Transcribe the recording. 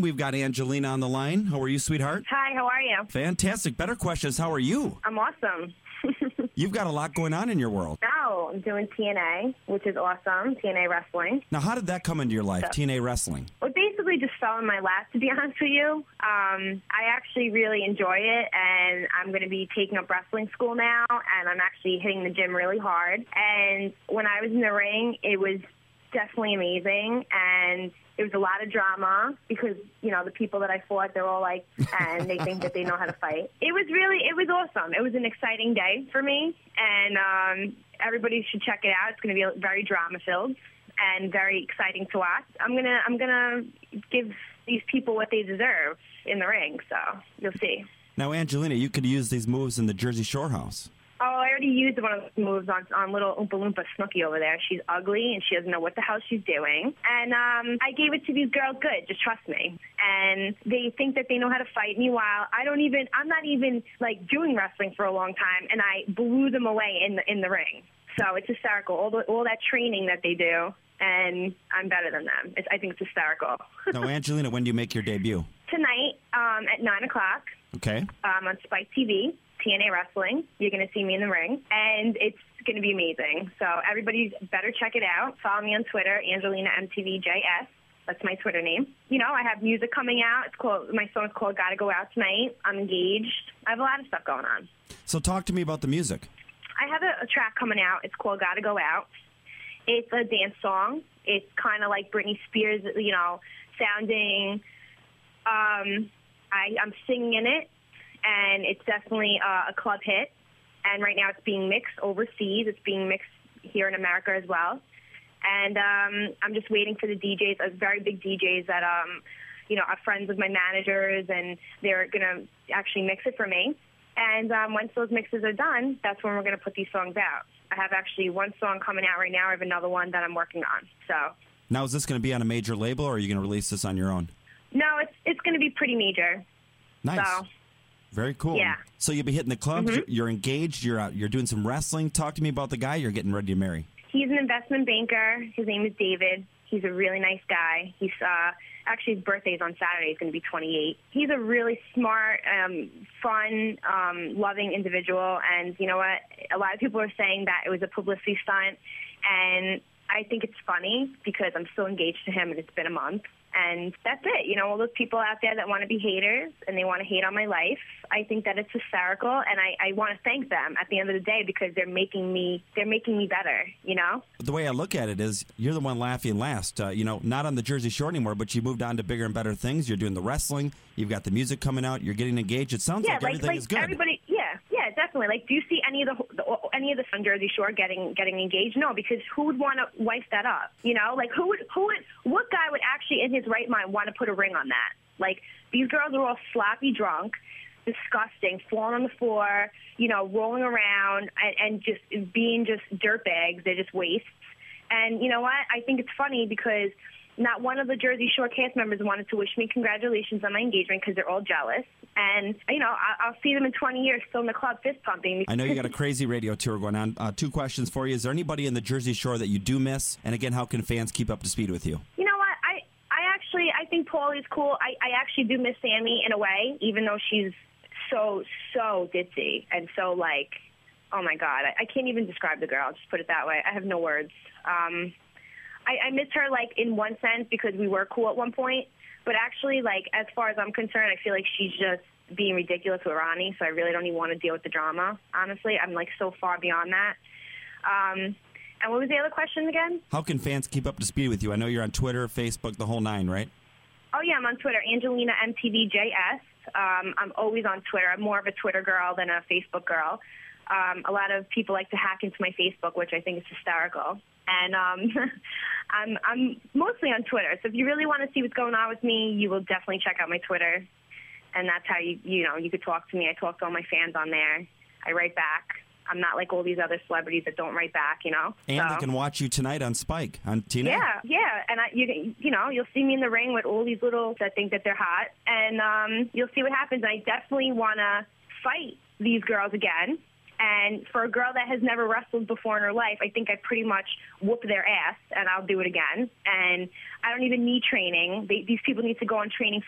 We've got Angelina on the line. How are you, sweetheart? Hi, how are you? Fantastic. Better questions. how are you? I'm awesome. You've got a lot going on in your world. now I'm doing TNA, which is awesome. TNA wrestling. Now, how did that come into your life, TNA wrestling? Well, it basically just fell in my lap, to be honest with you. Um, I actually really enjoy it, and I'm going to be taking up wrestling school now, and I'm actually hitting the gym really hard. And when I was in the ring, it was definitely amazing, and it was a lot of drama because you know the people that I fought, they're all like, and they think that they know how to fight. It was really, it was awesome. It was an exciting day for me, and um, everybody should check it out. It's going to be very drama filled and very exciting to watch. I'm gonna, I'm gonna give these people what they deserve in the ring. So you'll see. Now, Angelina, you could use these moves in the Jersey Shore house. Already used one of those moves on on little Oompa Loompa Snooki over there. She's ugly and she doesn't know what the hell she's doing. And um, I gave it to these girls good. Just trust me. And they think that they know how to fight. Meanwhile, I don't even. I'm not even like doing wrestling for a long time, and I blew them away in the in the ring. So it's hysterical. All the, all that training that they do, and I'm better than them. It's, I think it's hysterical. Now, Angelina, when do you make your debut? Tonight um, at nine o'clock Okay. um, on Spike TV, TNA Wrestling. You're going to see me in the ring, and it's going to be amazing. So everybody better check it out. Follow me on Twitter, Angelina MTVJS. That's my Twitter name. You know, I have music coming out. It's called my song's called "Gotta Go Out Tonight." I'm engaged. I have a lot of stuff going on. So, talk to me about the music. I have a, a track coming out. It's called "Gotta Go Out." It's a dance song. It's kind of like Britney Spears, you know, sounding. Um, I, I'm singing in it, and it's definitely uh, a club hit. And right now, it's being mixed overseas. It's being mixed here in America as well. And um, I'm just waiting for the DJs, uh, very big DJs that um, you know are friends of my managers, and they're gonna actually mix it for me. And um, once those mixes are done, that's when we're going to put these songs out. I have actually one song coming out right now. I have another one that I'm working on. So Now, is this going to be on a major label, or are you going to release this on your own? no, it's it's going to be pretty major. Nice. So Very cool. Yeah. So you'll be hitting the clubs. Mhm. You're, you're engaged. You're out. You're doing some wrestling. Talk to me about the guy you're getting ready to marry. he's an investment banker. His name is David. He's a really nice guy. He's uh, actually his birthday is on Saturday. He's going to be 28. He's a really smart, um, fun, um, loving individual. And you know what? A lot of people are saying that it was a publicity stunt, and I think it's funny because I'm still engaged to him, and it's been a month. And that's it. You know, all those people out there that want to be haters and they want to hate on my life. I think that it's hysterical, and I, I want to thank them at the end of the day because they're making me they're making me better. You know. The way I look at it is, you're the one laughing last. Uh, you know, not on the Jersey Shore anymore, but you moved on to bigger and better things. You're doing the wrestling. You've got the music coming out. You're getting engaged. It sounds yeah, like, like everything like is good. everybody. Definitely. Like, do you see any of the, the any of the on Jersey Shore getting getting engaged? No, because who would want to wife that up? You know, like who would who would what guy would actually in his right mind want to put a ring on that? Like these girls are all sloppy drunk. Disgusting, falling on the floor, you know, rolling around and, and just being just dirt bags. They're just wastes. And you know what? I think it's funny because not one of the Jersey Shore cast members wanted to wish me congratulations on my engagement because they're all jealous. And you know, I- I'll see them in 20 years still in the club fist pumping. I know you got a crazy radio tour going on. Uh, two questions for you. Is there anybody in the Jersey Shore that you do miss? And again, how can fans keep up to speed with you? You know what? I I actually I think Pauly's cool. I I actually do miss Sammi in a way, even though she's so so ditzy and so like, oh my god, I, I can't even describe the girl. I'll just put it that way. I have no words. Um, I, I miss her like in one sense because we were cool at one point, but actually like as far as I'm concerned, I feel like she's just being ridiculous with Ronnie. So I really don't even want to deal with the drama. Honestly, I'm like so far beyond that. Um, and what was the other question again? How can fans keep up to speed with you? I know you're on Twitter, Facebook, the whole nine, right? Oh yeah, I'm on Twitter, Angelina MTVJS. Um, I'm always on Twitter. I'm more of a Twitter girl than a Facebook girl. Um, a lot of people like to hack into my Facebook, which I think is hysterical. And um, I'm I'm mostly on Twitter. So if you really want to see what's going on with me, you will definitely check out my Twitter. And that's how you you know you could talk to me. I talk to all my fans on there. I write back. I'm not like all these other celebrities that don't write back. You know. And so. they can watch you tonight on Spike on TNA. Yeah, yeah, and I, you, you know, you'll see me in the ring with all these little that think that they're hot, and um, you'll see what happens. I definitely want to fight these girls again, And for a girl that has never wrestled before in her life, I think I pretty much whoop their ass, and I'll do it again. And I don't even need training. They, these people need to go on training for